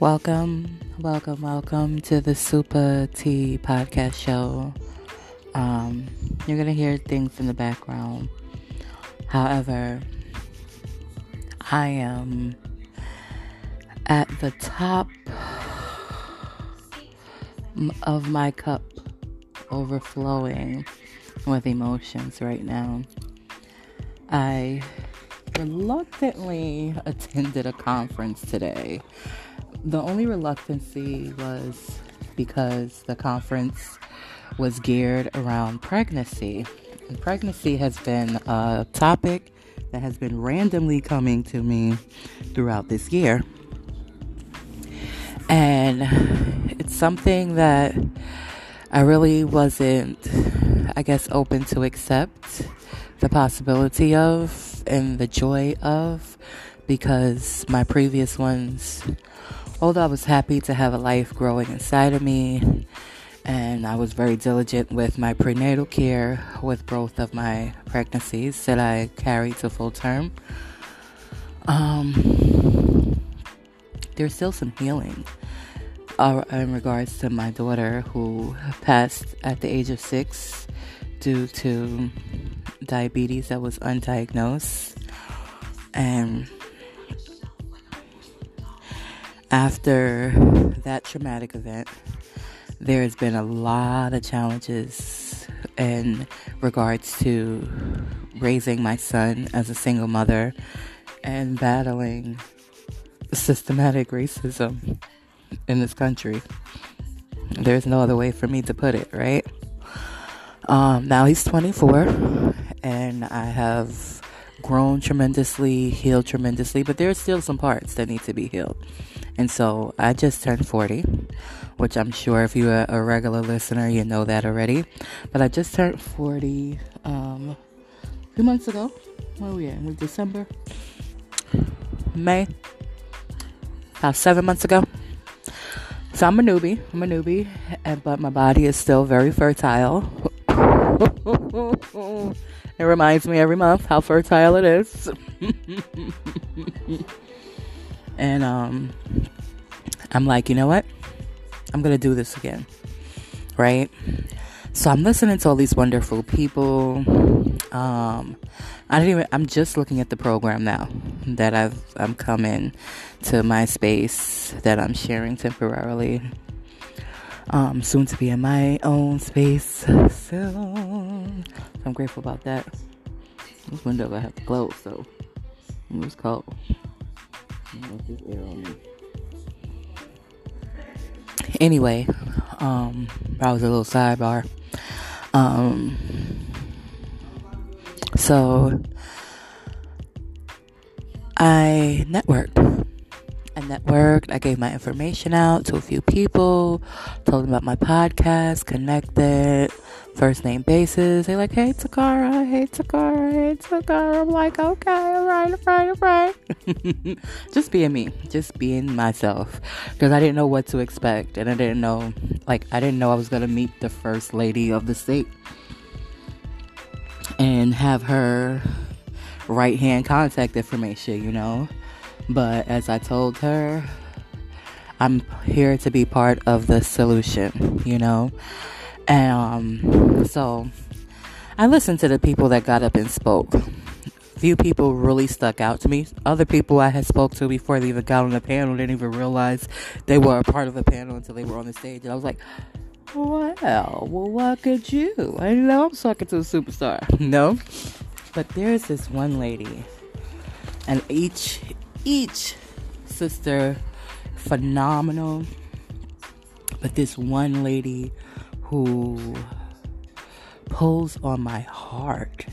Welcome, welcome, welcome to the SupaTea podcast show. Um, you're gonna hear things in the background. However, I am at the top of my cup overflowing with emotions right now. I reluctantly attended a conference today. The only reluctancy was because the conference was geared around pregnancy. And pregnancy has been a topic that has been randomly coming to me throughout this year. And it's something that I really wasn't, I guess, open to accept the possibility of and the joy of because my previous ones, although I was happy to have a life growing inside of me, and I was very diligent with my prenatal care with both of my pregnancies that I carried to full term. Um, there's still some healing uh, in regards to my daughter who passed at the age of six due to diabetes that was undiagnosed. And after that traumatic event, there's been a lot of challenges in regards to raising my son as a single mother and battling systematic racism in this country. There's no other way for me to put it, right? Um, now he's 24, and I have grown tremendously, healed tremendously, but there's still some parts that need to be healed. And so I just turned 40, which I'm sure if you're a regular listener, you know that already. But I just turned 40 um, a few months ago. Where are we at? In December? May? About seven months ago. So I'm a newbie. I'm a newbie, but my body is still very fertile. it reminds me every month how fertile it is. and um, I'm like, you know what? I'm gonna do this again, right? So I'm listening to all these wonderful people. Um, I didn't even. I'm just looking at the program now that I've. I'm coming to my space that I'm sharing temporarily. Um, soon to be in my own space soon. I'm grateful about that. This window I have to close, so it was cold. Anyway, um, that was a little sidebar. Um, so I networked. Networked. I gave my information out to a few people, told them about my podcast, connected, first name basis. They like, hey Takara, hey Takara, hey Takara. I'm like, okay, all right, all right, all right. just being me, just being myself, because I didn't know what to expect, and I didn't know, like, I didn't know I was gonna meet the first lady of the state and have her right hand contact information, you know. But as I told her, I'm here to be part of the solution, you know. And um, so I listened to the people that got up and spoke. Few people really stuck out to me. Other people I had spoke to before they even got on the panel didn't even realize they were a part of the panel until they were on the stage. And I was like, well, well, what could you? I know I'm talking to a superstar. No, but there's this one lady, and each each sister phenomenal. But this one lady who pulls on my heart.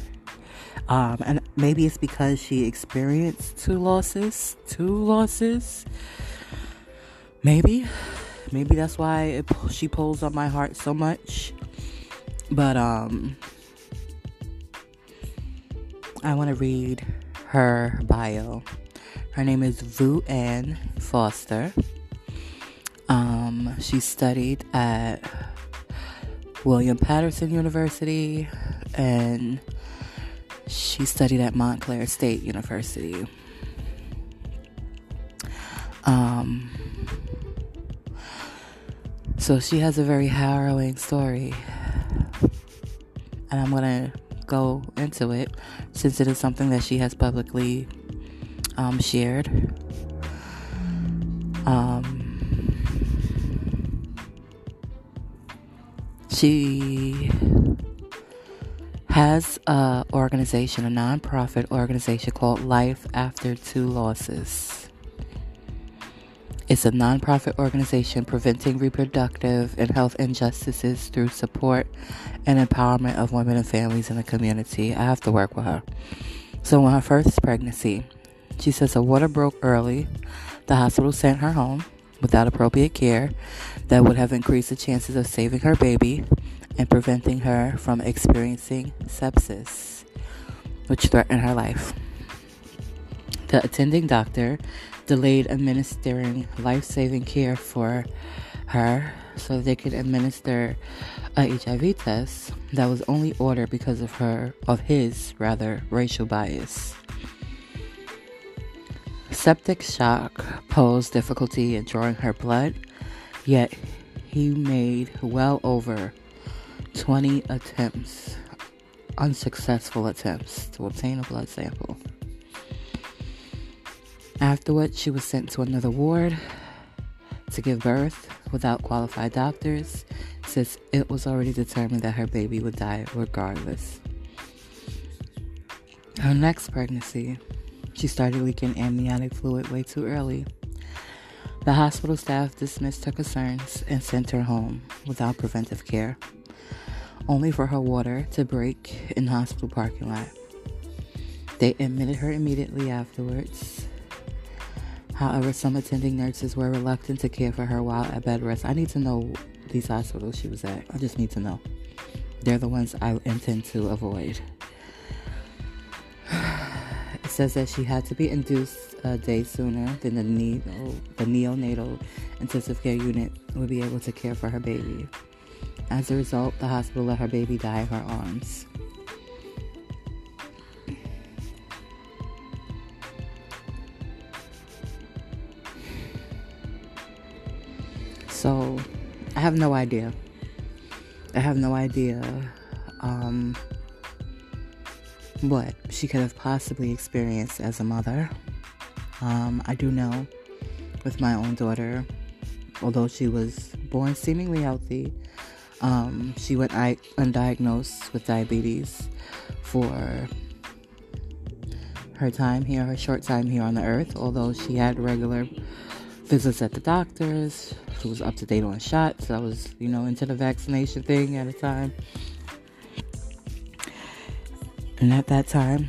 Um, and maybe it's because she experienced two losses, two losses. Maybe, maybe that's why it, she pulls on my heart so much. But um, I want to read her bio. Her name is Vu Ann Foster. Um, she studied at William Paterson University and she studied at Montclair State University. Um, So she has a very harrowing story. And I'm going to go into it since it is something that she has publicly um, shared. Um, she has a organization, a nonprofit organization called Life After Two Losses. It's a nonprofit organization preventing reproductive and health injustices through support and empowerment of women and families in the community. I have to work with her. So, in her first pregnancy, she says her water broke early. The hospital sent her home without appropriate care that would have increased the chances of saving her baby and preventing her from experiencing sepsis, which threatened her life. The attending doctor delayed administering life saving care for her so they could administer a HIV test that was only ordered because of her of his rather racial bias. Septic shock posed difficulty in drawing her blood, yet he made well over 20 attempts, unsuccessful attempts, to obtain a blood sample. Afterwards, she was sent to another ward to give birth without qualified doctors, since it was already determined that her baby would die regardless. Her next pregnancy, she started leaking amniotic fluid way too early. The hospital staff dismissed her concerns and sent her home without preventive care only for her water to break in the hospital parking lot. They admitted her immediately afterwards. However, some attending nurses were reluctant to care for her while at bed rest. I need to know these hospitals she was at. I just need to know. They're the ones I intend to avoid. Says that she had to be induced a day sooner than the, neo, the neonatal intensive care unit would be able to care for her baby. As a result, the hospital let her baby die in her arms. So, I have no idea. I have no idea um, what she could have possibly experienced as a mother. Um, I do know with my own daughter, although she was born seemingly healthy, um, she went I- undiagnosed with diabetes for her time here, her short time here on the earth, although she had regular visits at the doctors. She was up to date on shots. I was, you know, into the vaccination thing at a time. And at that time,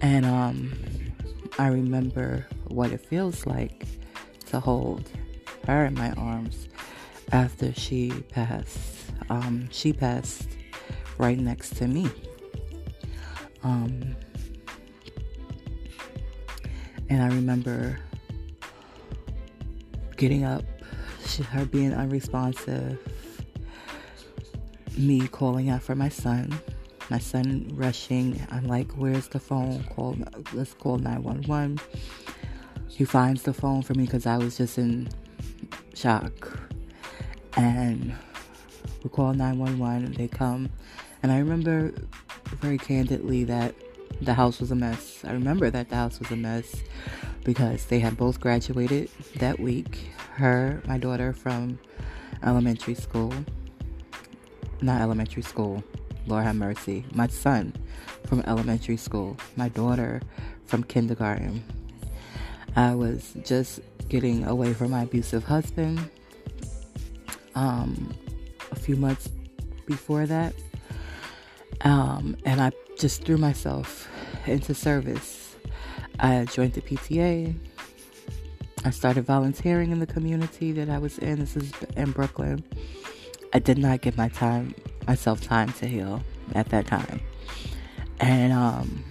and um, I remember what it feels like to hold her in my arms after she passed. Um, she passed right next to me. Um, and I remember getting up, her being unresponsive, me calling out for my son, my son rushing. I'm like, "Where's the phone? Call, let's call 911." He finds the phone for me because I was just in shock. And we call 911 they come. And i remember very candidly that the house was a mess. I remember that the house was a mess because they had both graduated that week. Her my daughter from elementary school. Not elementary school lord have mercy my son from elementary school my daughter from kindergarten i was just getting away from my abusive husband um, a few months before that. Um, and I just threw myself into service. I joined the PTA. I started volunteering in the community that I was in. This is in Brooklyn. I did not give my time myself time to heal at that time. And um,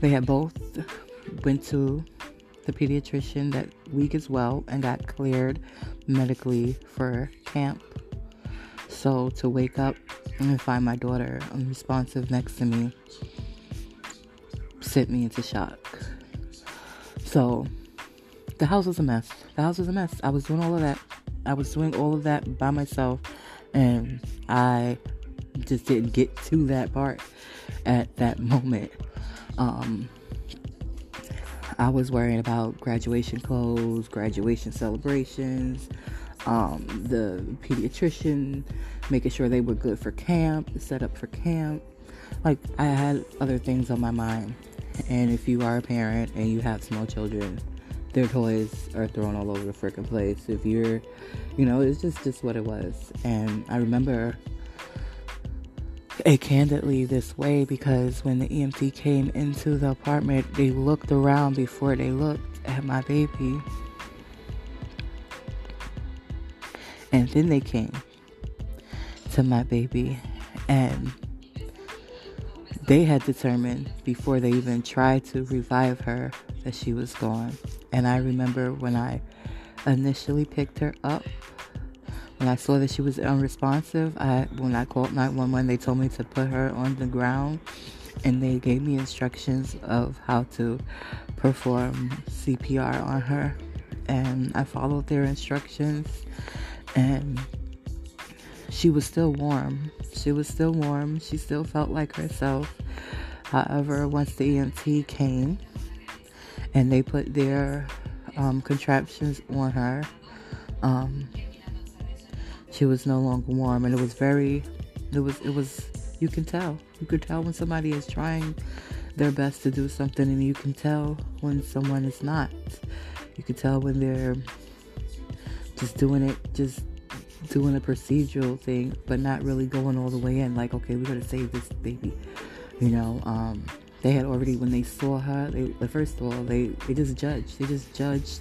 they had both went to the pediatrician that week as well and got cleared medically for camp. So to wake up and find my daughter unresponsive next to me sent me into shock. So the house was a mess. The house was a mess. I was doing all of that. I was doing all of that by myself, and I just didn't get to that part at that moment. Um, I was worrying about graduation clothes, graduation celebrations, um, the pediatrician, making sure they were good for camp, set up for camp. Like, I had other things on my mind. And if you are a parent and you have small children, their toys are thrown all over the freaking place. If you're, you know, it's just just what it was. And I remember it candidly this way because when the EMT came into the apartment, they looked around before they looked at my baby. And then they came to my baby and they had determined before they even tried to revive her that she was gone. And I remember when I initially picked her up, when I saw that she was unresponsive, I when I called 911, they told me to put her on the ground and they gave me instructions of how to perform CPR on her. And I followed their instructions and she was still warm. She was still warm. She still felt like herself. However, once the EMT came and they put their um, contraptions on her, um, she was no longer warm, and it was very, it was, it was. You can tell. You could tell when somebody is trying their best to do something, and you can tell when someone is not. You can tell when they're just doing it, just doing a procedural thing, but not really going all the way in. Like, okay, we gotta save this baby. You know, um, they had already when they saw her. They, first of all, they they just judged. They just judged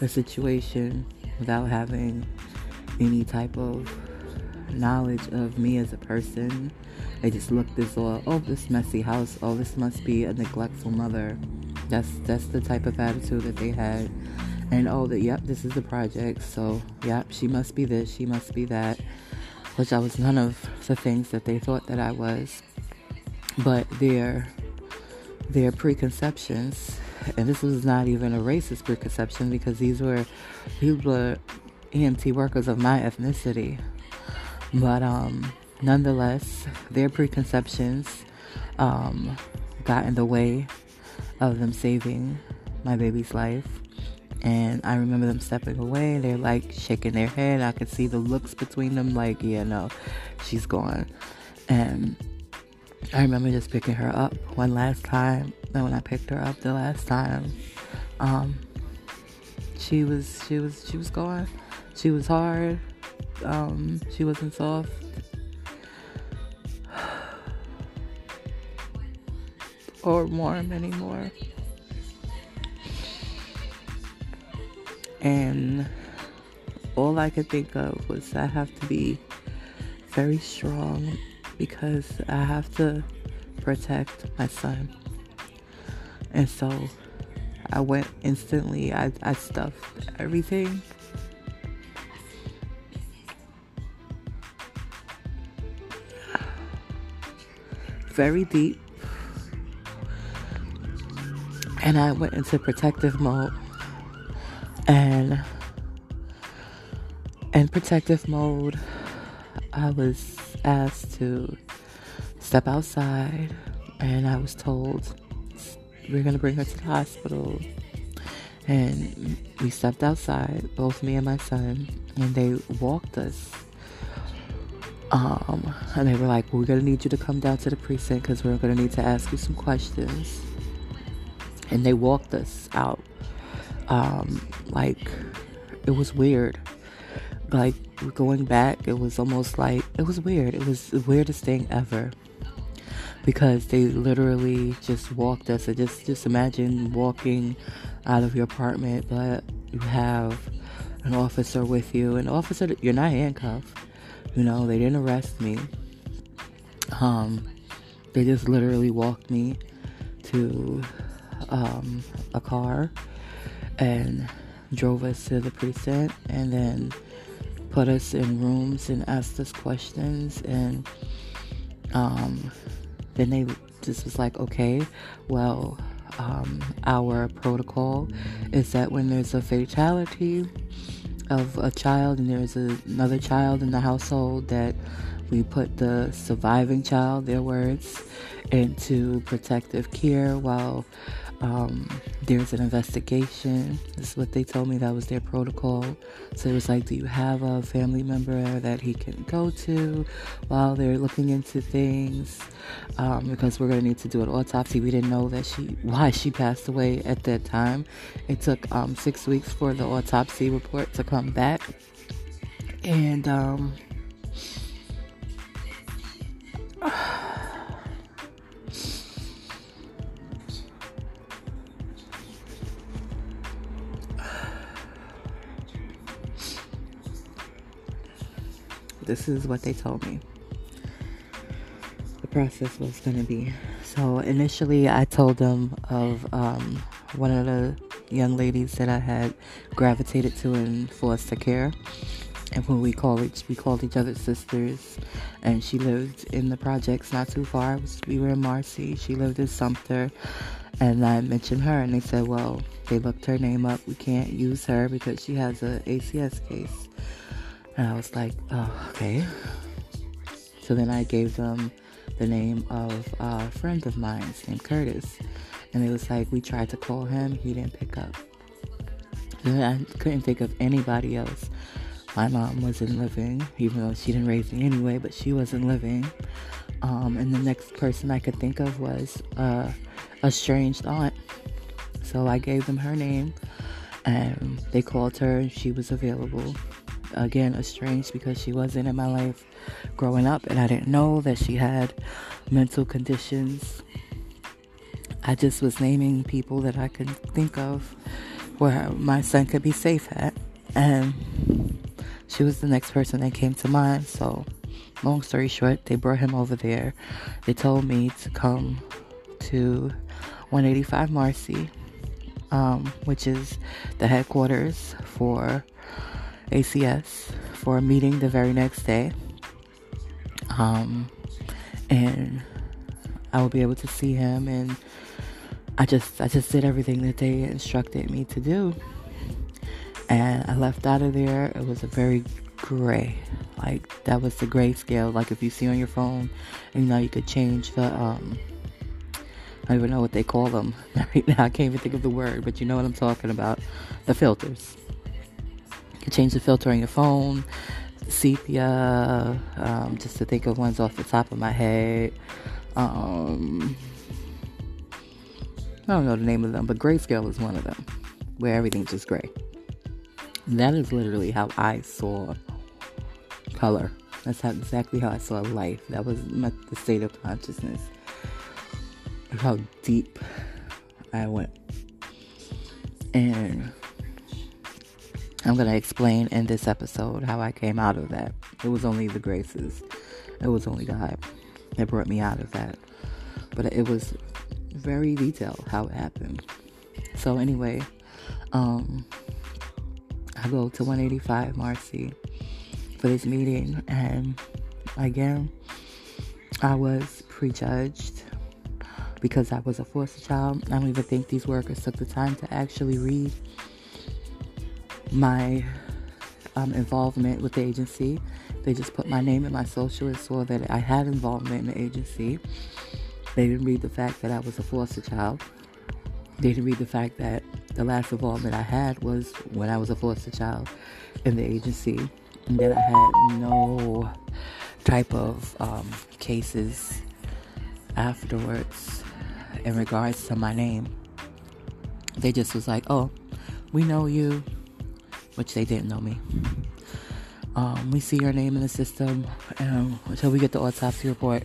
the situation without having any type of knowledge of me as a person. They just looked this all, oh, this messy house. Oh, this must be a neglectful mother. That's that's the type of attitude that they had and oh that yep this is the project so yep she must be this she must be that which i was none of the things that they thought that i was but their their preconceptions and this was not even a racist preconception because these were these were emt workers of my ethnicity but um nonetheless their preconceptions um got in the way of them saving my baby's life and I remember them stepping away. They're like shaking their head. I could see the looks between them, like, yeah, no, she's gone. And I remember just picking her up one last time. And when I picked her up the last time, um, she was she was she was gone. She was hard. Um, she wasn't soft. or warm anymore. And all I could think of was I have to be very strong because I have to protect my son. And so I went instantly, I, I stuffed everything. Very deep. And I went into protective mode and in protective mode, I was asked to step outside, and I was told we're gonna bring her to the hospital. And we stepped outside, both me and my son, and they walked us. Um, and they were like, "We're gonna need you to come down to the precinct because we're gonna need to ask you some questions." And they walked us out um, like it was weird. Like going back, it was almost like it was weird. It was the weirdest thing ever because they literally just walked us. Just just imagine walking out of your apartment, but you have an officer with you. An officer, you're not handcuffed. You know, they didn't arrest me. Um, they just literally walked me to um, a car and drove us to the precinct and then put us in rooms and asked us questions and um, then they just was like okay well um, our protocol is that when there's a fatality of a child and there's a, another child in the household, that we put the surviving child, their words, into protective care while um, there's an investigation. This is what they told me that was their protocol. So it was like, do you have a family member that he can go to while they're looking into things? Um, because we're to need to do an autopsy. We didn't know that she why she passed away at that time. It took um, six weeks for the autopsy report to come back, and this is what they told me the process was going to be. So initially, I told them of um, one of the young ladies that I had gravitated to in foster care. And when we called each, we called each other sisters, and she lived in the projects not too far. we were in Marcy. She lived in Sumner, and I mentioned her, and they said, "Well, they looked her name up. We can't use her because she has a ACS case." And I was like, oh, okay. So then I gave them the name of a friend of mine named Curtis. And it was like, we tried to call him, he didn't pick up. And I couldn't think of anybody else. My mom wasn't living, even though she didn't raise me anyway, but she wasn't living. Um, and the next person I could think of was uh, a estranged aunt. So I gave them her name, and they called her, and she was available again estranged because she wasn't in my life growing up and I didn't know that she had mental conditions. I just was naming people that I could think of where my son could be safe at. And she was the next person that came to mind. So, long story short, they brought him over there. They told me to come to 185 Marcy, um, which is the headquarters for ACS for a meeting the very next day. Um, and I will be able to see him and I just I just did everything that they instructed me to do. And I left out of there. It was a very gray. Like that was the gray scale. Like if you see on your phone, you know you could change the um I don't even know what they call them right now. I can't even think of the word, but you know what I'm talking about. The filters change the filter on your phone, sepia, um, just to think of ones off the top of my head. Um, I don't know the name of them, but grayscale is one of them, where everything's just gray. That is literally how I saw color. That's how, exactly how I saw life. That was my, the state of consciousness. How deep I went. And I'm going to explain in this episode how I came out of that. It was only the graces, it was only God that brought me out of that. But it was very detailed how it happened. So, anyway, um, I go to 185 Marcy for this meeting, and again, I was prejudged because I was a foster child. I don't even think these workers took the time to actually read my um, involvement with the agency. They just put my name and my social and saw that I had involvement in the agency. They didn't read the fact that I was a foster child. They didn't read the fact that the last involvement I had was when I was a foster child in the agency, and that I had no type of um, cases afterwards in regards to my name. They just was like, oh, we know you which they didn't know me. Um, we see your name in the system um, until we get the autopsy report.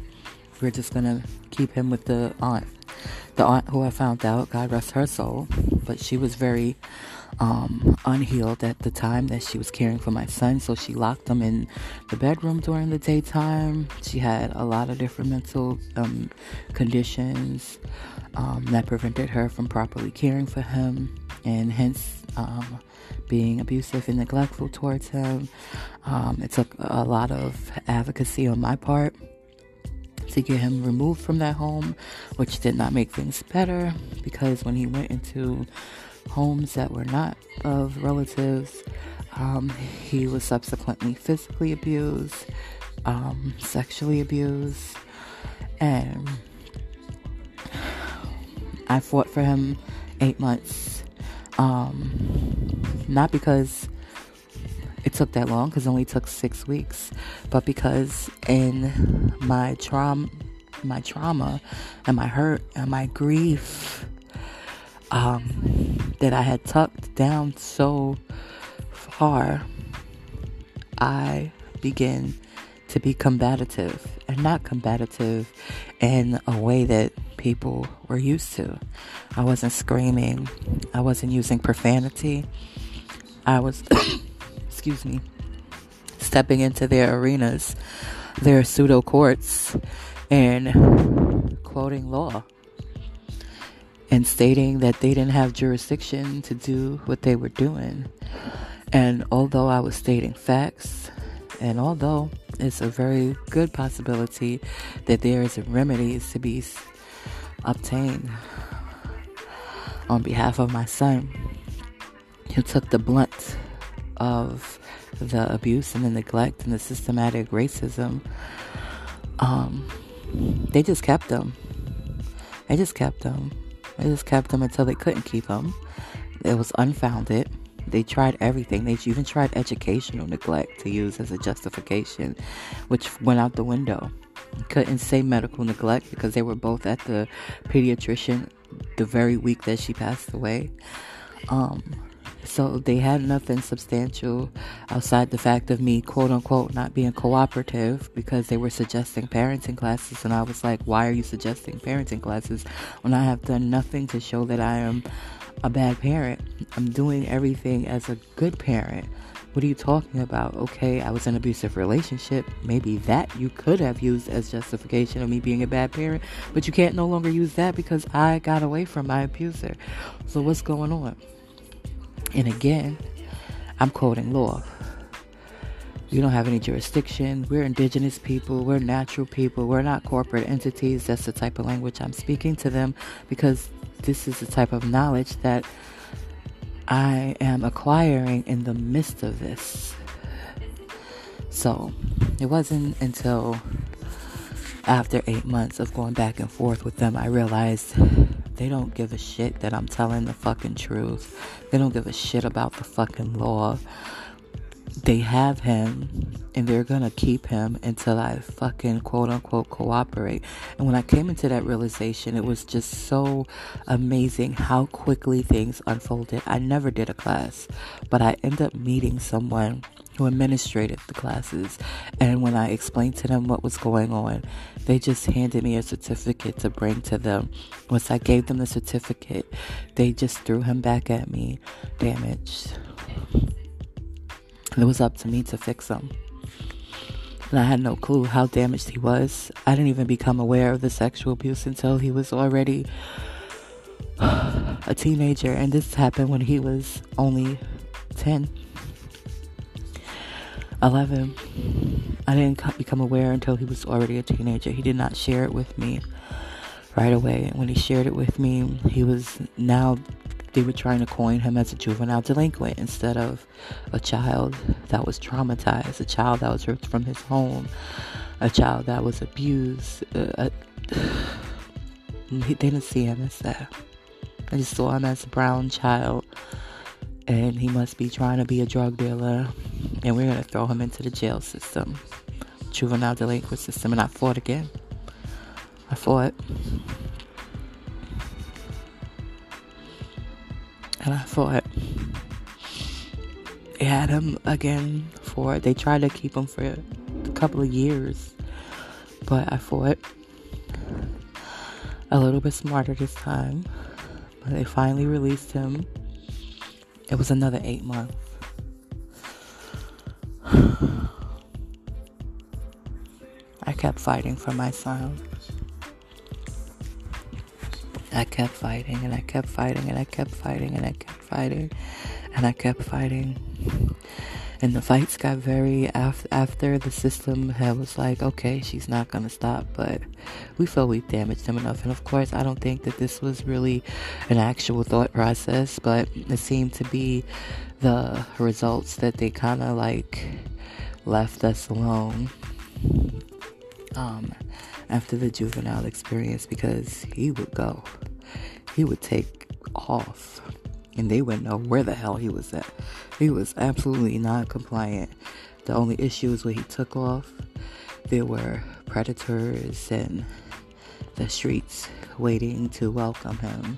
We're just gonna keep him with the aunt, the aunt who I found out. God rest her soul, but she was very um, unhealed at the time that she was caring for my son. So she locked him in the bedroom during the daytime. She had a lot of different mental um, conditions um, that prevented her from properly caring for him, and hence um, being abusive and neglectful towards him. Um, it took a lot of advocacy on my part to get him removed from that home, which did not make things better because when he went into homes that were not of relatives, um, he was subsequently physically abused, um, sexually abused, and I fought for him eight months. Um, not because it took that long, because it only took six weeks, but because in my trauma, my trauma, and my hurt and my grief, um, that I had tucked down so far, I began to be combative and not combative in a way that people were used to. I wasn't screaming, I wasn't using profanity. I was, excuse me, stepping into their arenas, their pseudo courts, and quoting law and stating that they didn't have jurisdiction to do what they were doing. And although I was stating facts, and although it's a very good possibility that there is remedies to be obtained on behalf of my son, who took the blunt of the abuse and the neglect and the systematic racism, um, they just kept them. They just kept them. They just kept them until they couldn't keep them. It was unfounded. They tried everything. They even tried educational neglect to use as a justification, which went out the window. Couldn't say medical neglect because they were both at the pediatrician the very week that she passed away. Um, so they had nothing substantial outside the fact of me, quote unquote, not being cooperative because they were suggesting parenting classes. And I was like, why are you suggesting parenting classes when I have done nothing to show that I am a bad parent? I'm doing everything as a good parent. What are you talking about? Okay, I was in an abusive relationship. Maybe that you could have used as justification of me being a bad parent, but you can't no longer use that because I got away from my abuser. So what's going on? And again, I'm quoting law. You don't have any jurisdiction. We're indigenous people. We're natural people. We're not corporate entities. That's the type of language I'm speaking to them because this is the type of knowledge that I am acquiring in the midst of this. So it wasn't until after eight months of going back and forth with them, I realized they don't give a shit that I'm telling the fucking truth. They don't give a shit about the fucking law. They have him and they're gonna keep him until I fucking quote unquote cooperate. And when I came into that realization, it was just so amazing how quickly things unfolded. I never did a class, but I ended up meeting someone who administrated the classes. And when I explained to them what was going on, they just handed me a certificate to bring to them. Once I gave them the certificate, they just threw him back at me, damaged. It was up to me to fix him. And I had no clue how damaged he was. I didn't even become aware of the sexual abuse until he was already a teenager. And this happened when he was only 10. 11. I didn't become aware until he was already a teenager. He did not share it with me right away. And when he shared it with me, he was now, they were trying to coin him as a juvenile delinquent instead of a child that was traumatized, a child that was ripped from his home, a child that was abused. Uh, they didn't see him as that. I just saw him as a brown child and he must be trying to be a drug dealer and we're to throw him into the jail system juvenile delinquent system and i fought again i fought and i fought they had him again for they tried to keep him for a couple of years but i fought a little bit smarter this time but they finally released him it was another eight months. I kept fighting for my son. I kept fighting and I kept fighting and I kept fighting and I kept fighting and I kept fighting. and the fights got very af- after the system had was like okay she's not gonna stop but we feel we've damaged them enough and of course i don't think that this was really an actual thought process but it seemed to be the results that they kind of like left us alone um after the juvenile experience because he would go he would take off and they wouldn't know where the hell he was at. He was absolutely not compliant. The only issue is when he took off, there were predators and the streets waiting to welcome him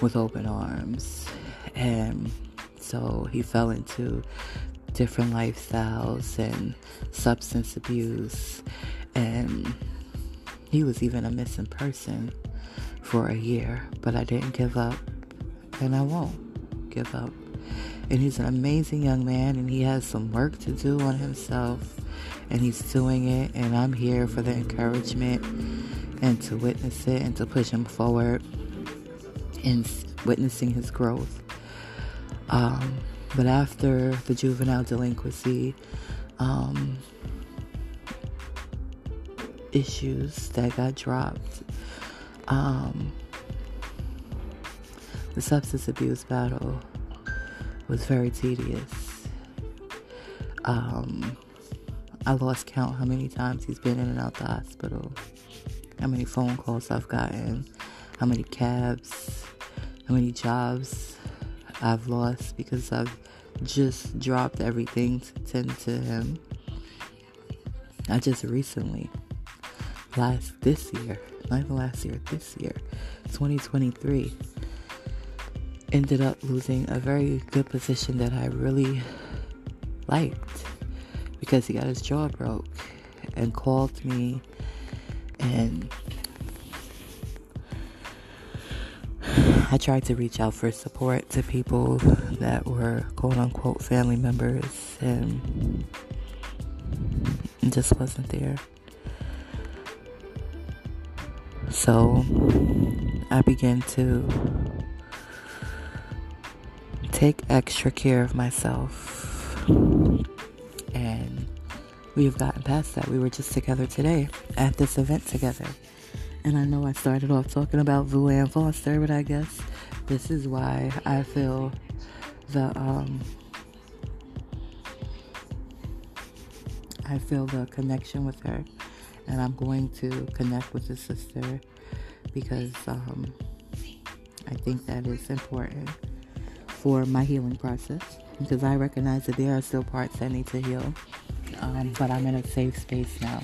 with open arms. And so he fell into different lifestyles and substance abuse. And he was even a missing person for a year. But I didn't give up and I won't give up. And he's an amazing young man, and he has some work to do on himself, and he's doing it. And I'm here for the encouragement and to witness it and to push him forward in witnessing his growth. Um, but after the juvenile delinquency um, issues that got dropped, um, the substance abuse battle was very tedious. Um, I lost count how many times he's been in and out the hospital, how many phone calls I've gotten, how many cabs, how many jobs I've lost because I've just dropped everything to tend to him. I just recently, last this year, not even last year, this year, 2023 ended up losing a very good position that I really liked because he got his jaw broke and called me and I tried to reach out for support to people that were quote unquote family members and just wasn't there. So I began to take extra care of myself. And we've gotten past that. We were just together today at this event together. And I know I started off talking about Vu Ann Foster, but I guess this is why I feel the um I feel the connection with her and I'm going to connect with the sister because um I think that is important for my healing process because I recognize that there are still parts that need to heal. Um, but I'm in a safe space now,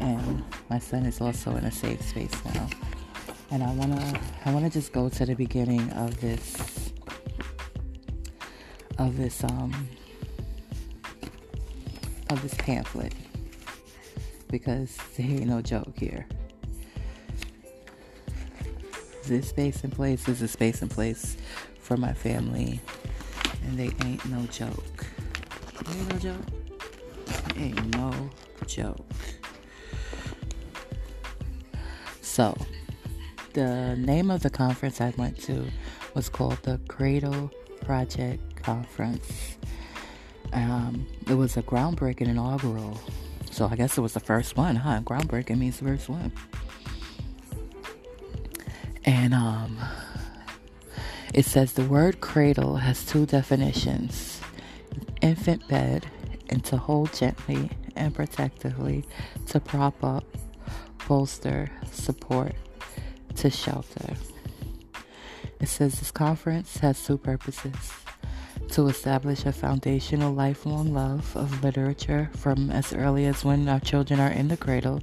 and my son is also in a safe space now. And I wanna, I wanna just go to the beginning of this, of this, um, of this pamphlet because there ain't no joke here. This space and place is a space and place for my family, and they ain't no joke. Ain't no joke. Ain't no joke. So, the name of the conference I went to was called the Cradle Project Conference. Um, it was a groundbreaking inaugural. So I guess it was the first one, huh? Groundbreaking means the first one. And um, it says the word cradle has two definitions infant bed, and to hold gently and protectively, to prop up, bolster, support, to shelter. It says this conference has two purposes to establish a foundational lifelong love of literature from as early as when our children are in the cradle,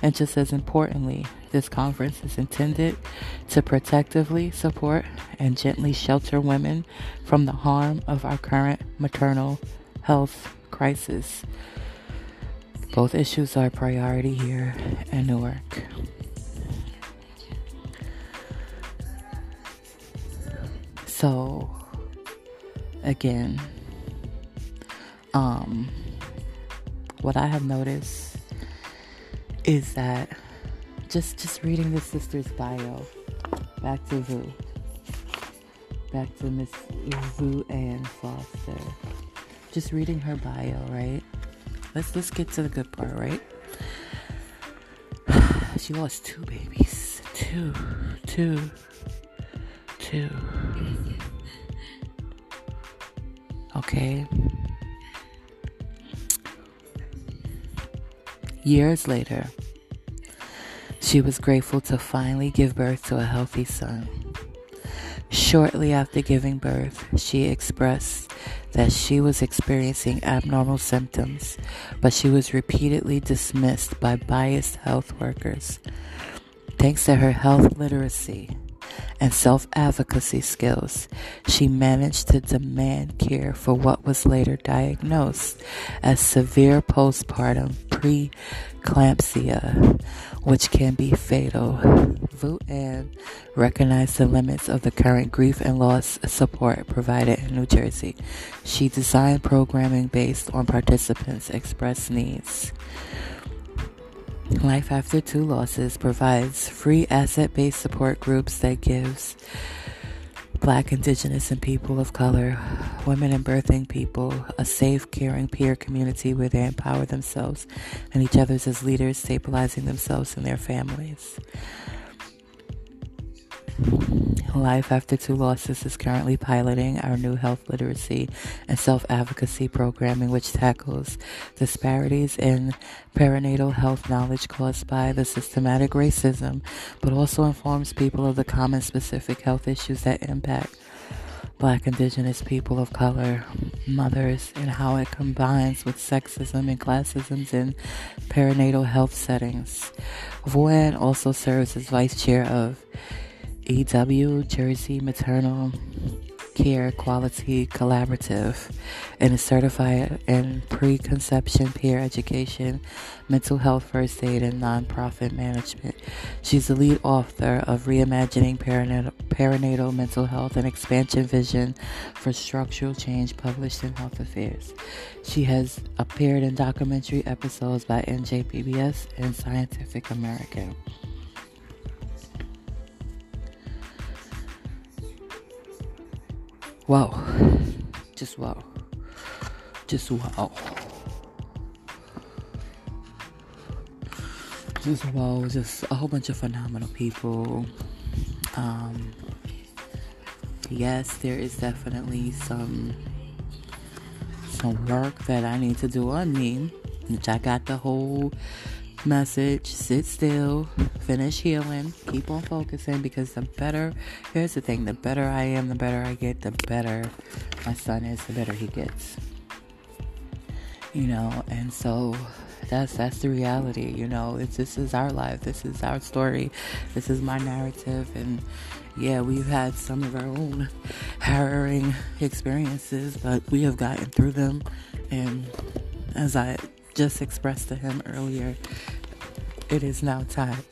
and just as importantly, this conference is intended to protectively support and gently shelter women from the harm of our current maternal health crisis. Both issues are priority here in Newark. So, again, um, what I have noticed is that just just reading the sister's bio, back to Vu, back to Miss Vu Ann Foster. just reading her bio, right? Let's let's get to the good part, right? she lost two babies. two, two, two. Two. Two. Okay. Years later, she was grateful to finally give birth to a healthy son. Shortly after giving birth, she expressed that she was experiencing abnormal symptoms, but she was repeatedly dismissed by biased health workers. Thanks to her health literacy and self advocacy skills, she managed to demand care for what was later diagnosed as severe postpartum preeclampsia, which can be fatal. Vu An recognized the limits of the current grief and loss support provided in New Jersey. She designed programming based on participants' expressed needs. Life After Two Losses provides free asset based support groups that gives Black, Indigenous, and people of color, women and birthing people a safe, caring peer community where they empower themselves and each other as leaders, stabilizing themselves and their families. Life After Two Losses is currently piloting our new health literacy and self advocacy programming, which tackles disparities in perinatal health knowledge caused by the systematic racism, but also informs people of the common specific health issues that impact Black, Indigenous people of color, mothers, and how it combines with sexism and classisms in perinatal health settings. Vu also serves as vice chair of New Jersey Maternal Care Quality Collaborative and is certified in preconception peer education, mental health first aid, and nonprofit management. She's the lead author of Reimagining Perinatal, Perinatal Mental Health and Expansive Vision for Structural Change, published in Health Affairs. She has appeared in documentary episodes by NJPBS and Scientific American. Wow. Just wow. Just wow. Just wow. Just a whole bunch of phenomenal people. Um, yes, there is definitely some some work that I need to do on me, which I got the whole message. Sit still, finish healing, keep on focusing because the better, here's the thing the better I am, the better I get, the better my son is, the better he gets. You know, and so that's that's the reality, you know. It's this is our life, this is our story, this is my narrative. And yeah, we've had some of our own harrowing experiences, but we have gotten through them. And as I just expressed to him earlier, it is now time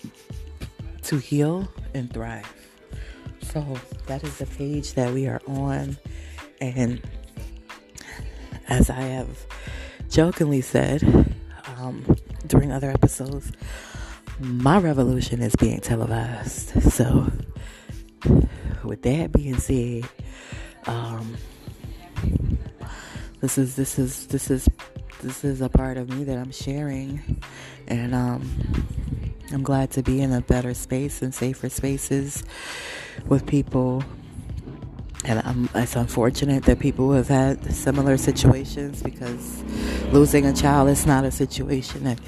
to heal and thrive. So that is the page that we are on. And as I have jokingly said um, during other episodes, my revolution is being televised. So, with that being said, um, this is this is this is this is a part of me that I'm sharing, and um, I'm glad to be in a better space and safer spaces with people. And I'm, it's unfortunate that people have had similar situations because losing a child is not a situation that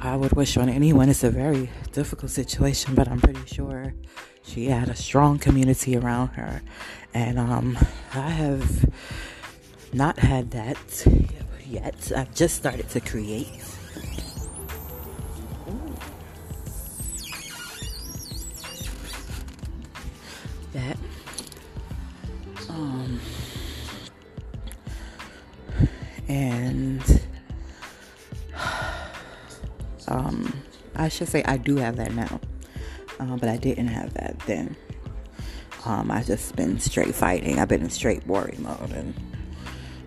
I would wish on anyone. It's a very difficult situation, but I'm pretty sure she had a strong community around her. And um, I have not had that yet. I've just started to create. That. Um. And. Um, I should say I do have that now, uh, but I didn't have that then. Um, I just been straight fighting. I've been in straight worry mode, and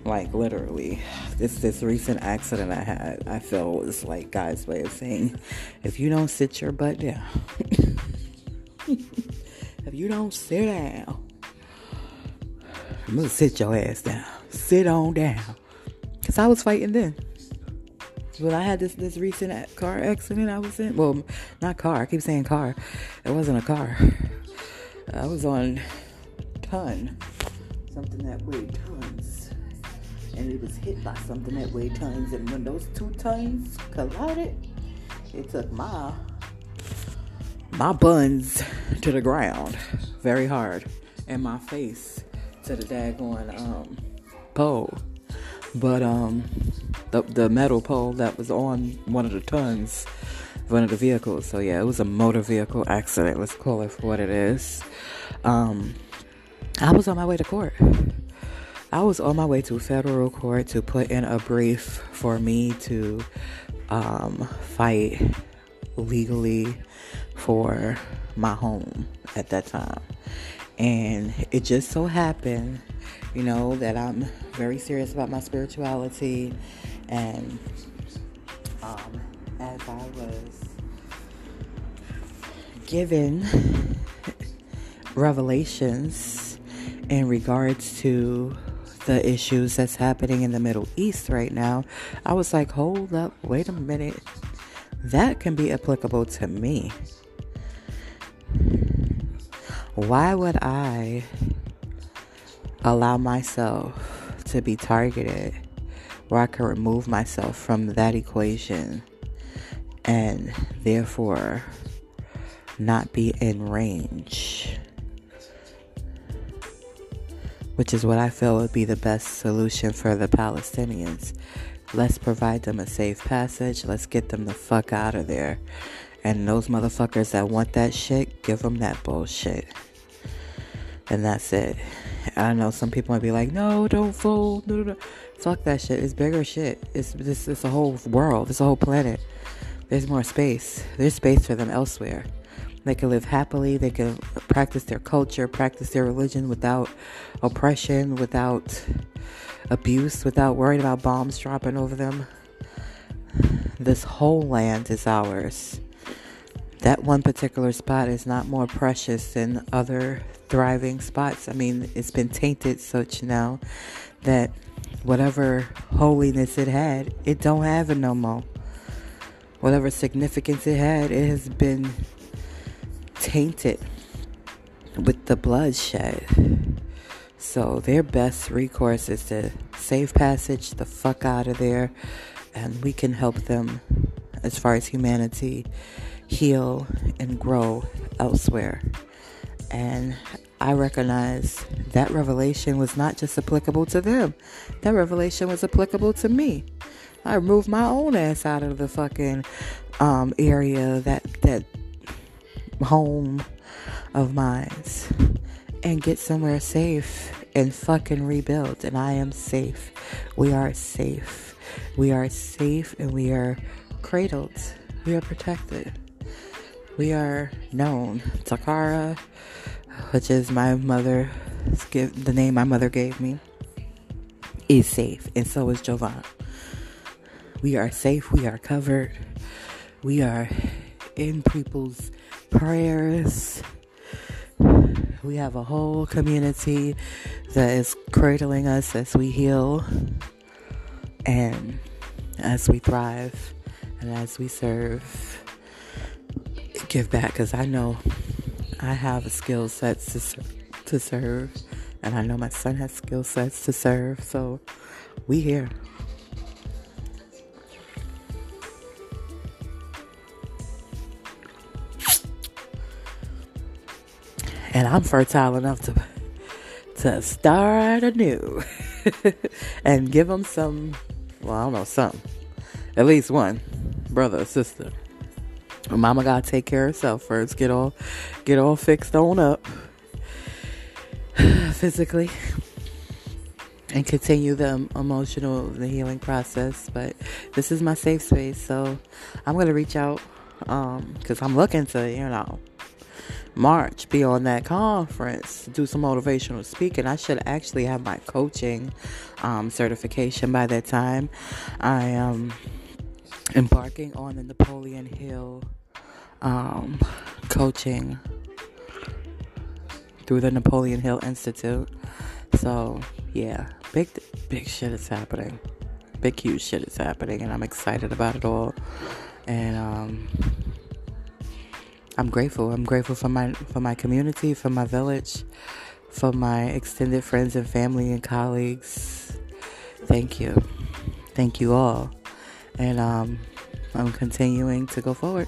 like literally, this this recent accident I had, I feel was like God's way of saying, if you don't sit your butt down, if you don't sit down, I'm gonna sit your ass down. Sit on down. Cause I was fighting then. When I had this this recent car accident I was in, well, not car. I keep saying car. It wasn't a car. I was on ton, something that weighed tons, and it was hit by something that weighed tons. And when those two tons collided, it took my my buns to the ground very hard, and my face to the daggone um, pole. But um, the the metal pole that was on one of the tons, one of the vehicles. So yeah, it was a motor vehicle accident. Let's call it for what it is. Um, I was on my way to court. I was on my way to federal court to put in a brief for me to um, fight legally for my home at that time. And it just so happened, you know, that I'm very serious about my spirituality. And um, as I was given revelations in regards to the issues that's happening in the Middle East right now, I was like, hold up, wait a minute. That can be applicable to me. Why would I allow myself to be targeted where I can remove myself from that equation and therefore not be in range? Which is what I feel would be the best solution for the Palestinians. Let's provide them a safe passage. Let's get them the fuck out of there. And those motherfuckers that want that shit, give them that bullshit. And that's it. I know some people might be like, no, don't fold. No, no. Fuck that shit. It's bigger shit. It's this. It's a whole world. It's a whole planet. There's more space. There's space for them elsewhere. They can live happily. They can practice their culture, practice their religion without oppression, without abuse, without worrying about bombs dropping over them. This whole land is ours that one particular spot is not more precious than other thriving spots. I mean, it's been tainted such now that whatever holiness it had, it don't have it no more. Whatever significance it had, it has been tainted with the bloodshed. So their best recourse is to save passage the fuck out of there, and we can help them as far as humanity heal and grow elsewhere. And I recognize that revelation was not just applicable to them, that revelation was applicable to me. I moved my own ass out of the fucking um, area, that, that home of mine, and get somewhere safe and fucking rebuild. And I am safe. We are safe. We are safe and we are cradled. We are protected we are known. Takara, which is my mother, the name my mother gave me, is safe, and so is Jovan. We are safe. We are covered. We are in people's prayers. We have a whole community that is cradling us as we heal and as we thrive and as we serve give back because I know I have skill sets to, to serve, and I know my son has skill sets to serve. So we here. And I'm fertile enough to to start anew and give them some, well, I don't know, some, at least one brother or sister Mama gotta take care of herself first. Get all, get all fixed on up physically, and continue the emotional, the healing process. But this is my safe space, so I'm gonna reach out because um, I'm looking to, you know, March be on that conference, do some motivational speaking. I should actually have my coaching um, certification by that time. I am. Um, embarking on the Napoleon Hill um, coaching through the Napoleon Hill Institute. So, yeah, big, big shit is happening. big, huge shit is happening, and I'm excited about it all. And um, I'm grateful. I'm grateful for my for my community, for my village, for my extended friends and family and colleagues. Thank you, thank you all, and um, I'm continuing to go forward.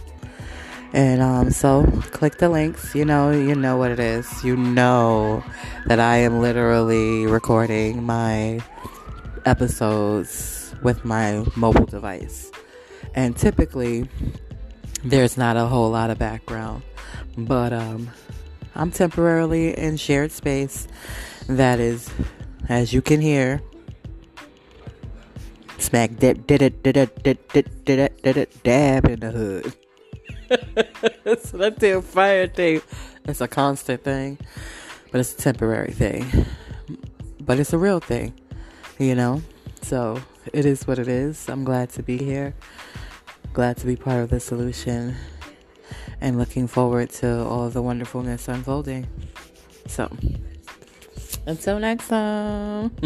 And um, so click the links. You know, you know what it is. You know that I am literally recording my episodes with my mobile device. And typically, there's not a whole lot of background. But um, I'm temporarily in shared space that is, as you can hear, smack dip did it did it did it did it did it dab in the hood. so that damn fire thing, it's a constant thing, but it's a temporary thing. But it's a real thing, you know? So it is what it is. I'm glad to be here. Glad to be part of the solution and looking forward to all the wonderfulness unfolding. So. Until next time.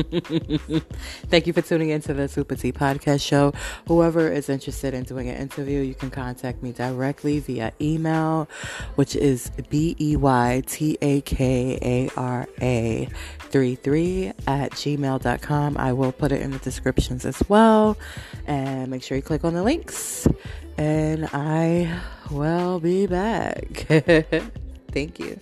Thank you for tuning into the SupaTea podcast show. Whoever is interested in doing an interview, you can contact me directly via email, which is B E Y T A K A R A 33 at gmail.com. I will put it in the descriptions as well. And make sure you click on the links. And I will be back. Thank you.